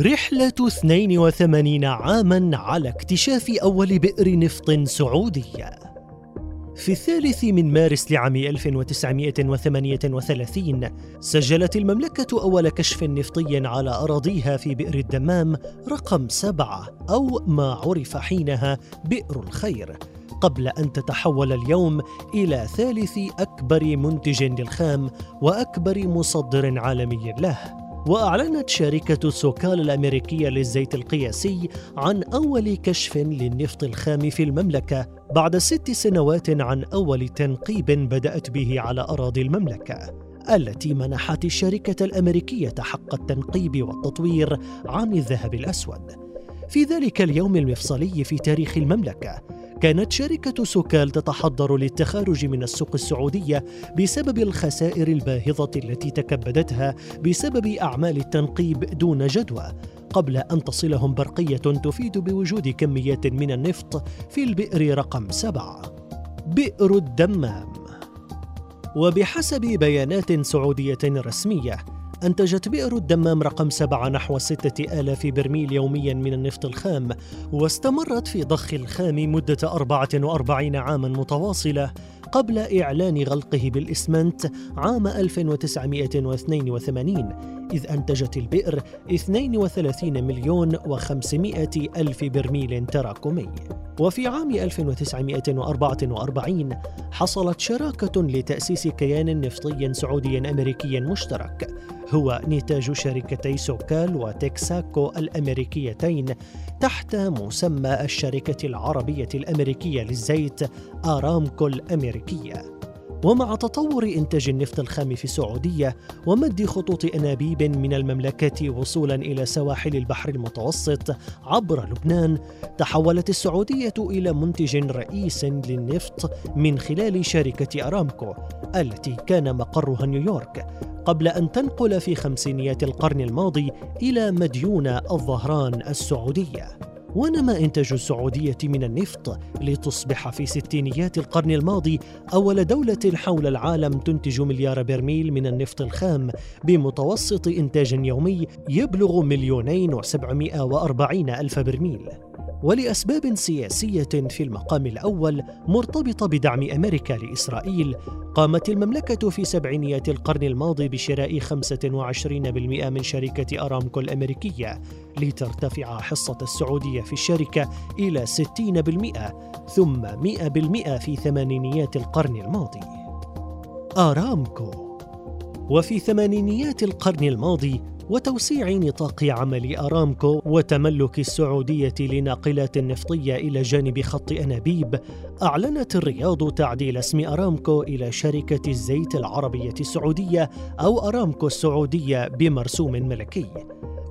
رحلة 82 عاما على اكتشاف أول بئر نفط سعودية. في الثالث من مارس لعام 1938 سجلت المملكة أول كشف نفطي على أراضيها في بئر الدمام رقم سبعة أو ما عرف حينها بئر الخير قبل أن تتحول اليوم إلى ثالث أكبر منتج للخام وأكبر مصدر عالمي له. وأعلنت شركة سوكال الأمريكية للزيت القياسي عن أول كشف للنفط الخام في المملكة بعد ست سنوات عن أول تنقيب بدأت به على أراضي المملكة التي منحت الشركة الأمريكية حق التنقيب والتطوير عن الذهب الأسود. في ذلك اليوم المفصلي في تاريخ المملكة كانت شركة سوكال تتحضر للتخارج من السوق السعودية بسبب الخسائر الباهظة التي تكبدتها بسبب أعمال التنقيب دون جدوى قبل أن تصلهم برقية تفيد بوجود كميات من النفط في البئر رقم سبعة. بئر الدمام. وبحسب بيانات سعودية رسمية أنتجت بئر الدمام رقم سبعة نحو ستة آلاف برميل يوميا من النفط الخام واستمرت في ضخ الخام مدة 44 عاما متواصلة قبل إعلان غلقه بالإسمنت عام 1982 إذ أنتجت البئر 32 مليون و500 ألف برميل تراكمي. وفي عام 1944 حصلت شراكة لتأسيس كيان نفطي سعودي أمريكي مشترك. هو نتاج شركتي سوكال وتكساكو الأمريكيتين تحت مسمى الشركة العربية الأمريكية للزيت آرامكو الأمريكية. ومع تطور إنتاج النفط الخام في السعودية ومد خطوط أنابيب من المملكة وصولا إلى سواحل البحر المتوسط عبر لبنان تحولت السعودية إلى منتج رئيس للنفط من خلال شركة أرامكو التي كان مقرها نيويورك قبل أن تنقل في خمسينيات القرن الماضي إلى مديونة الظهران السعودية. ونما إنتاج السعودية من النفط لتصبح في ستينيات القرن الماضي أول دولة حول العالم تنتج مليار برميل من النفط الخام بمتوسط إنتاج يومي يبلغ مليونين وسبعمائة وأربعين ألف برميل. ولأسباب سياسية في المقام الأول مرتبطة بدعم أمريكا لإسرائيل قامت المملكة في سبعينيات القرن الماضي بشراء 25% من شركة أرامكو الأمريكية لترتفع حصة السعودية في الشركة إلى 60% ثم 100% في ثمانينيات القرن الماضي. أرامكو. وفي ثمانينيات القرن الماضي وتوسيع نطاق عمل أرامكو وتملك السعودية لناقلات نفطية إلى جانب خط أنابيب أعلنت الرياض تعديل اسم أرامكو إلى شركة الزيت العربية السعودية أو أرامكو السعودية بمرسوم ملكي.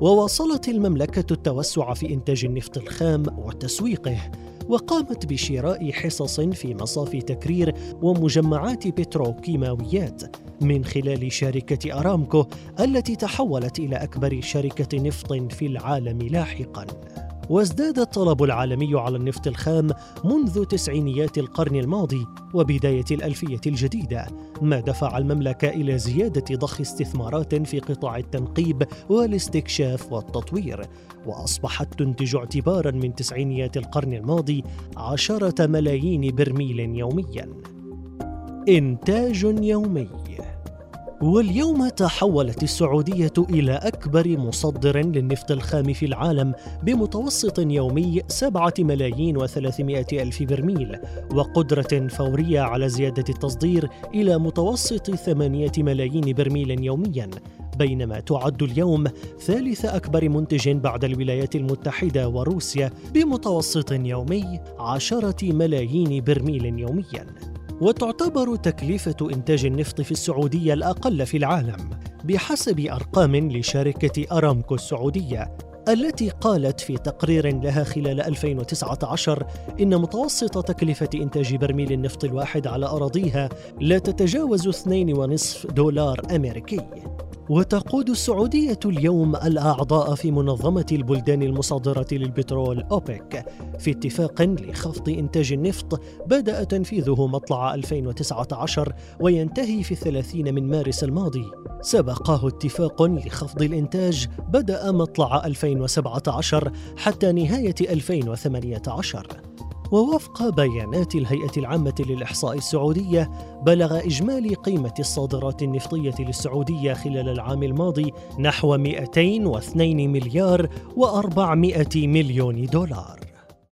وواصلت المملكة التوسع في إنتاج النفط الخام وتسويقه. وقامت بشراء حصص في مصاف تكرير ومجمعات بتروكيماويات من خلال شركة أرامكو التي تحولت إلى أكبر شركة نفط في العالم لاحقاً. وازداد الطلب العالمي على النفط الخام منذ تسعينيات القرن الماضي وبداية الألفية الجديدة ما دفع المملكة إلى زيادة ضخ استثمارات في قطاع التنقيب والاستكشاف والتطوير وأصبحت تنتج اعتبارا من تسعينيات القرن الماضي عشرة ملايين برميل يوميا. إنتاج يومي. واليوم تحولت السعودية إلى أكبر مصدر للنفط الخام في العالم بمتوسط يومي سبعة ملايين وثلاثمائة ألف برميل وقدرة فورية على زيادة التصدير إلى متوسط ثمانية ملايين برميل يوميا. بينما تعد اليوم ثالث أكبر منتج بعد الولايات المتحدة وروسيا بمتوسط يومي عشرة ملايين برميل يومياً. وتعتبر تكلفة إنتاج النفط في السعودية الأقل في العالم بحسب أرقام لشركة أرامكو السعودية التي قالت في تقرير لها خلال 2019 إن متوسط تكلفة إنتاج برميل النفط الواحد على أراضيها لا تتجاوز 2.5 دولار أمريكي. وتقود السعودية اليوم الأعضاء في منظمة البلدان المصادرة للبترول أوبك. في اتفاق لخفض إنتاج النفط بدأ تنفيذه مطلع 2019 وينتهي في الثلاثين من مارس الماضي. سبقه اتفاق لخفض الإنتاج بدأ مطلع 2017 حتى نهاية 2018 ووفق بيانات الهيئة العامة للإحصاء السعودية بلغ إجمالي قيمة الصادرات النفطية للسعودية خلال العام الماضي نحو 202 مليار و400 مليون دولار.